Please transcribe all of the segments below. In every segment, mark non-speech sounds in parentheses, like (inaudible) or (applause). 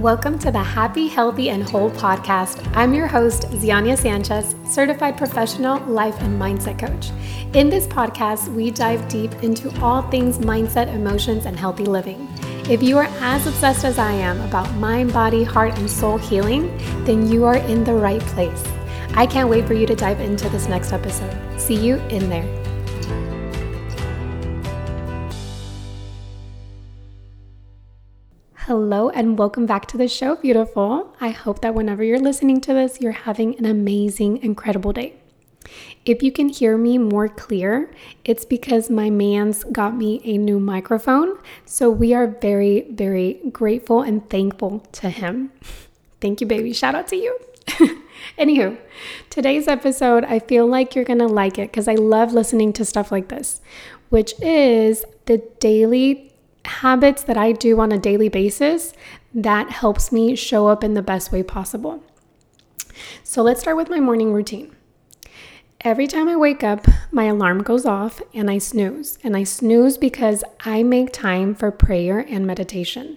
Welcome to the Happy, Healthy, and Whole podcast. I'm your host, Ziania Sanchez, certified professional life and mindset coach. In this podcast, we dive deep into all things mindset, emotions, and healthy living. If you are as obsessed as I am about mind, body, heart, and soul healing, then you are in the right place. I can't wait for you to dive into this next episode. See you in there. Hello, and welcome back to the show, beautiful. I hope that whenever you're listening to this, you're having an amazing, incredible day. If you can hear me more clear, it's because my man's got me a new microphone. So we are very, very grateful and thankful to him. Thank you, baby. Shout out to you. (laughs) Anywho, today's episode, I feel like you're gonna like it because I love listening to stuff like this, which is the daily habits that I do on a daily basis that helps me show up in the best way possible. So let's start with my morning routine. Every time I wake up, my alarm goes off and I snooze. And I snooze because I make time for prayer and meditation.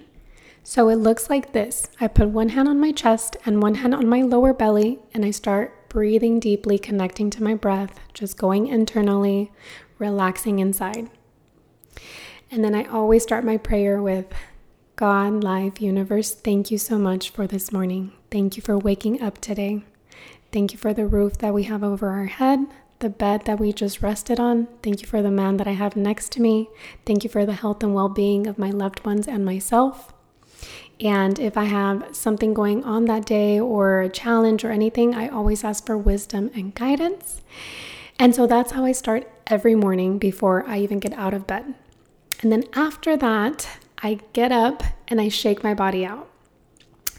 So it looks like this I put one hand on my chest and one hand on my lower belly, and I start breathing deeply, connecting to my breath, just going internally, relaxing inside. And then I always start my prayer with God, life, universe, thank you so much for this morning. Thank you for waking up today. Thank you for the roof that we have over our head, the bed that we just rested on. Thank you for the man that I have next to me. Thank you for the health and well being of my loved ones and myself. And if I have something going on that day or a challenge or anything, I always ask for wisdom and guidance. And so that's how I start every morning before I even get out of bed. And then after that, I get up and I shake my body out.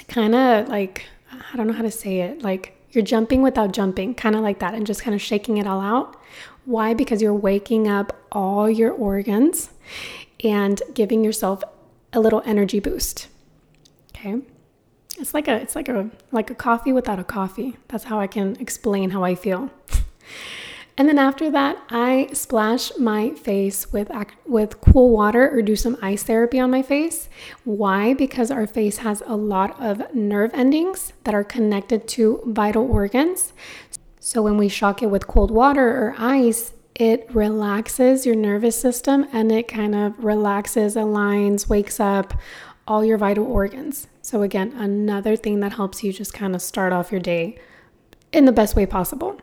Kind of like, I don't know how to say it, like you're jumping without jumping, kind of like that, and just kind of shaking it all out. Why? Because you're waking up all your organs and giving yourself a little energy boost. Okay? It's like a it's like a like a coffee without a coffee. That's how I can explain how I feel. And then after that, I splash my face with with cool water or do some ice therapy on my face. Why? Because our face has a lot of nerve endings that are connected to vital organs. So when we shock it with cold water or ice, it relaxes your nervous system and it kind of relaxes, aligns, wakes up all your vital organs. So again, another thing that helps you just kind of start off your day in the best way possible.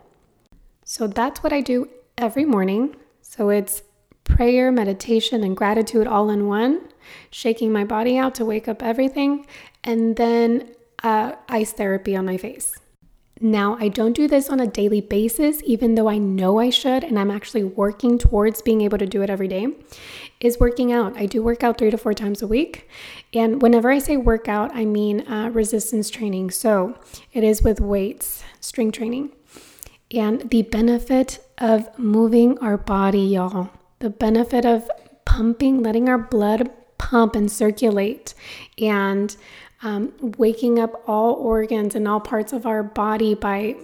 So that's what I do every morning. So it's prayer, meditation, and gratitude all in one, shaking my body out to wake up everything, and then uh, ice therapy on my face. Now, I don't do this on a daily basis, even though I know I should, and I'm actually working towards being able to do it every day. Is working out. I do work out three to four times a week. And whenever I say workout, I mean uh, resistance training. So it is with weights, string training and the benefit of moving our body, y'all. The benefit of pumping, letting our blood pump and circulate, and um, waking up all organs and all parts of our body by,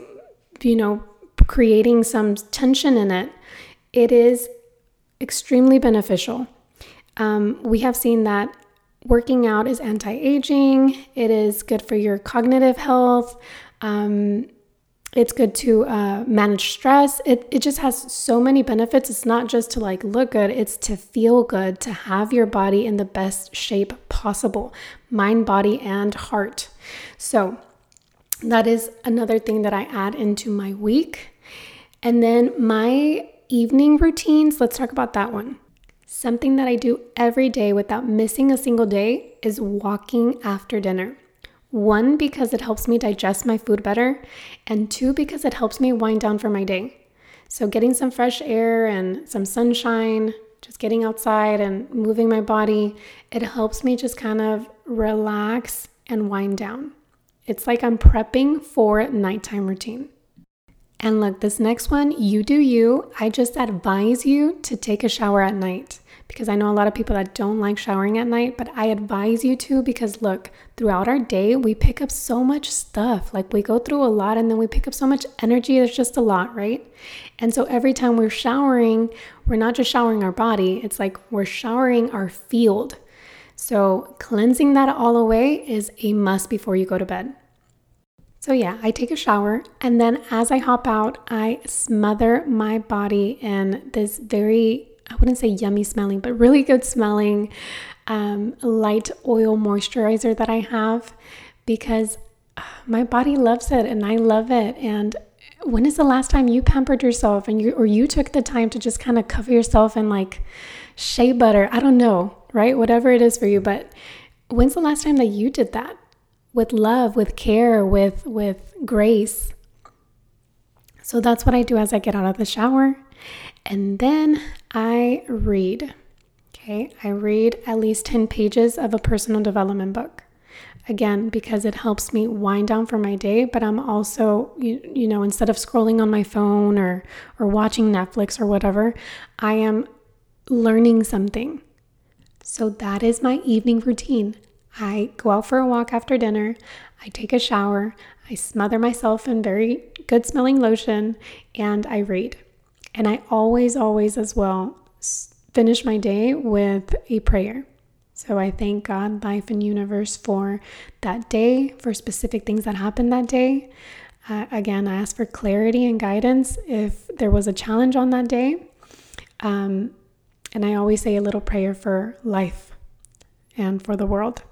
you know, creating some tension in it. It is extremely beneficial. Um, we have seen that working out is anti aging, it is good for your cognitive health. Um, it's good to uh, manage stress. It, it just has so many benefits. It's not just to like look good, it's to feel good, to have your body in the best shape possible mind, body, and heart. So, that is another thing that I add into my week. And then my evening routines, let's talk about that one. Something that I do every day without missing a single day is walking after dinner. One, because it helps me digest my food better, and two, because it helps me wind down for my day. So, getting some fresh air and some sunshine, just getting outside and moving my body, it helps me just kind of relax and wind down. It's like I'm prepping for nighttime routine. And look, this next one, you do you. I just advise you to take a shower at night because I know a lot of people that don't like showering at night, but I advise you to because look, throughout our day, we pick up so much stuff. Like we go through a lot and then we pick up so much energy. There's just a lot, right? And so every time we're showering, we're not just showering our body, it's like we're showering our field. So, cleansing that all away is a must before you go to bed. So, yeah, I take a shower and then as I hop out, I smother my body in this very, I wouldn't say yummy smelling, but really good smelling um, light oil moisturizer that I have because uh, my body loves it and I love it. And when is the last time you pampered yourself and you or you took the time to just kind of cover yourself in like shea butter? I don't know, right? Whatever it is for you, but when's the last time that you did that with love, with care, with with grace? So that's what I do as I get out of the shower. And then I read. Okay, I read at least 10 pages of a personal development book. Again, because it helps me wind down for my day, but I'm also, you, you know, instead of scrolling on my phone or or watching Netflix or whatever, I am learning something. So that is my evening routine. I go out for a walk after dinner, I take a shower, I smother myself in very good smelling lotion, and I read. And I always, always as well finish my day with a prayer. So I thank God, life, and universe for that day, for specific things that happened that day. Uh, again, I ask for clarity and guidance if there was a challenge on that day. Um, and I always say a little prayer for life and for the world.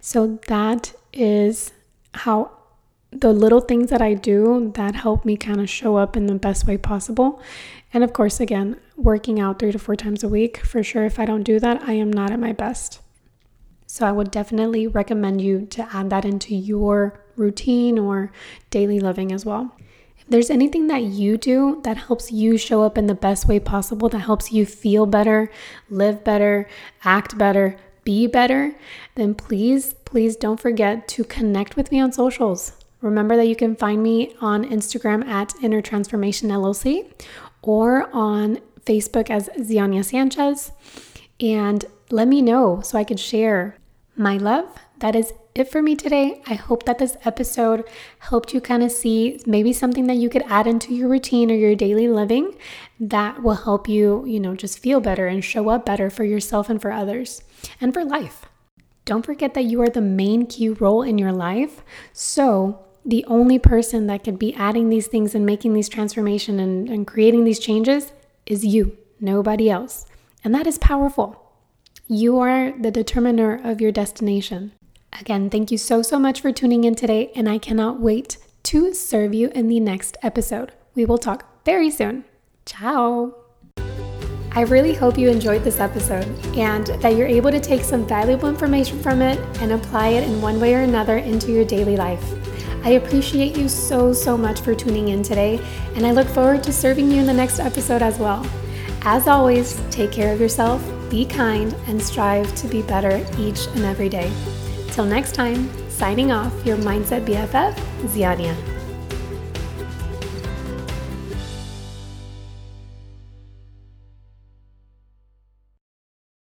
So that is how the little things that I do that help me kind of show up in the best way possible. And of course, again, working out three to four times a week. For sure, if I don't do that, I am not at my best. So I would definitely recommend you to add that into your routine or daily living as well. If there's anything that you do that helps you show up in the best way possible, that helps you feel better, live better, act better, be better, then please, please don't forget to connect with me on socials. Remember that you can find me on Instagram at Inner Transformation LLC or on Facebook as Ziania Sanchez. And let me know so I can share my love. That is it for me today. I hope that this episode helped you kind of see maybe something that you could add into your routine or your daily living that will help you, you know, just feel better and show up better for yourself and for others and for life. Don't forget that you are the main key role in your life. So, the only person that could be adding these things and making these transformation and, and creating these changes is you, nobody else. And that is powerful. You are the determiner of your destination. Again, thank you so, so much for tuning in today, and I cannot wait to serve you in the next episode. We will talk very soon. Ciao. I really hope you enjoyed this episode and that you're able to take some valuable information from it and apply it in one way or another into your daily life. I appreciate you so, so much for tuning in today, and I look forward to serving you in the next episode as well. As always, take care of yourself, be kind, and strive to be better each and every day. Till next time, signing off, your Mindset BFF, Ziania.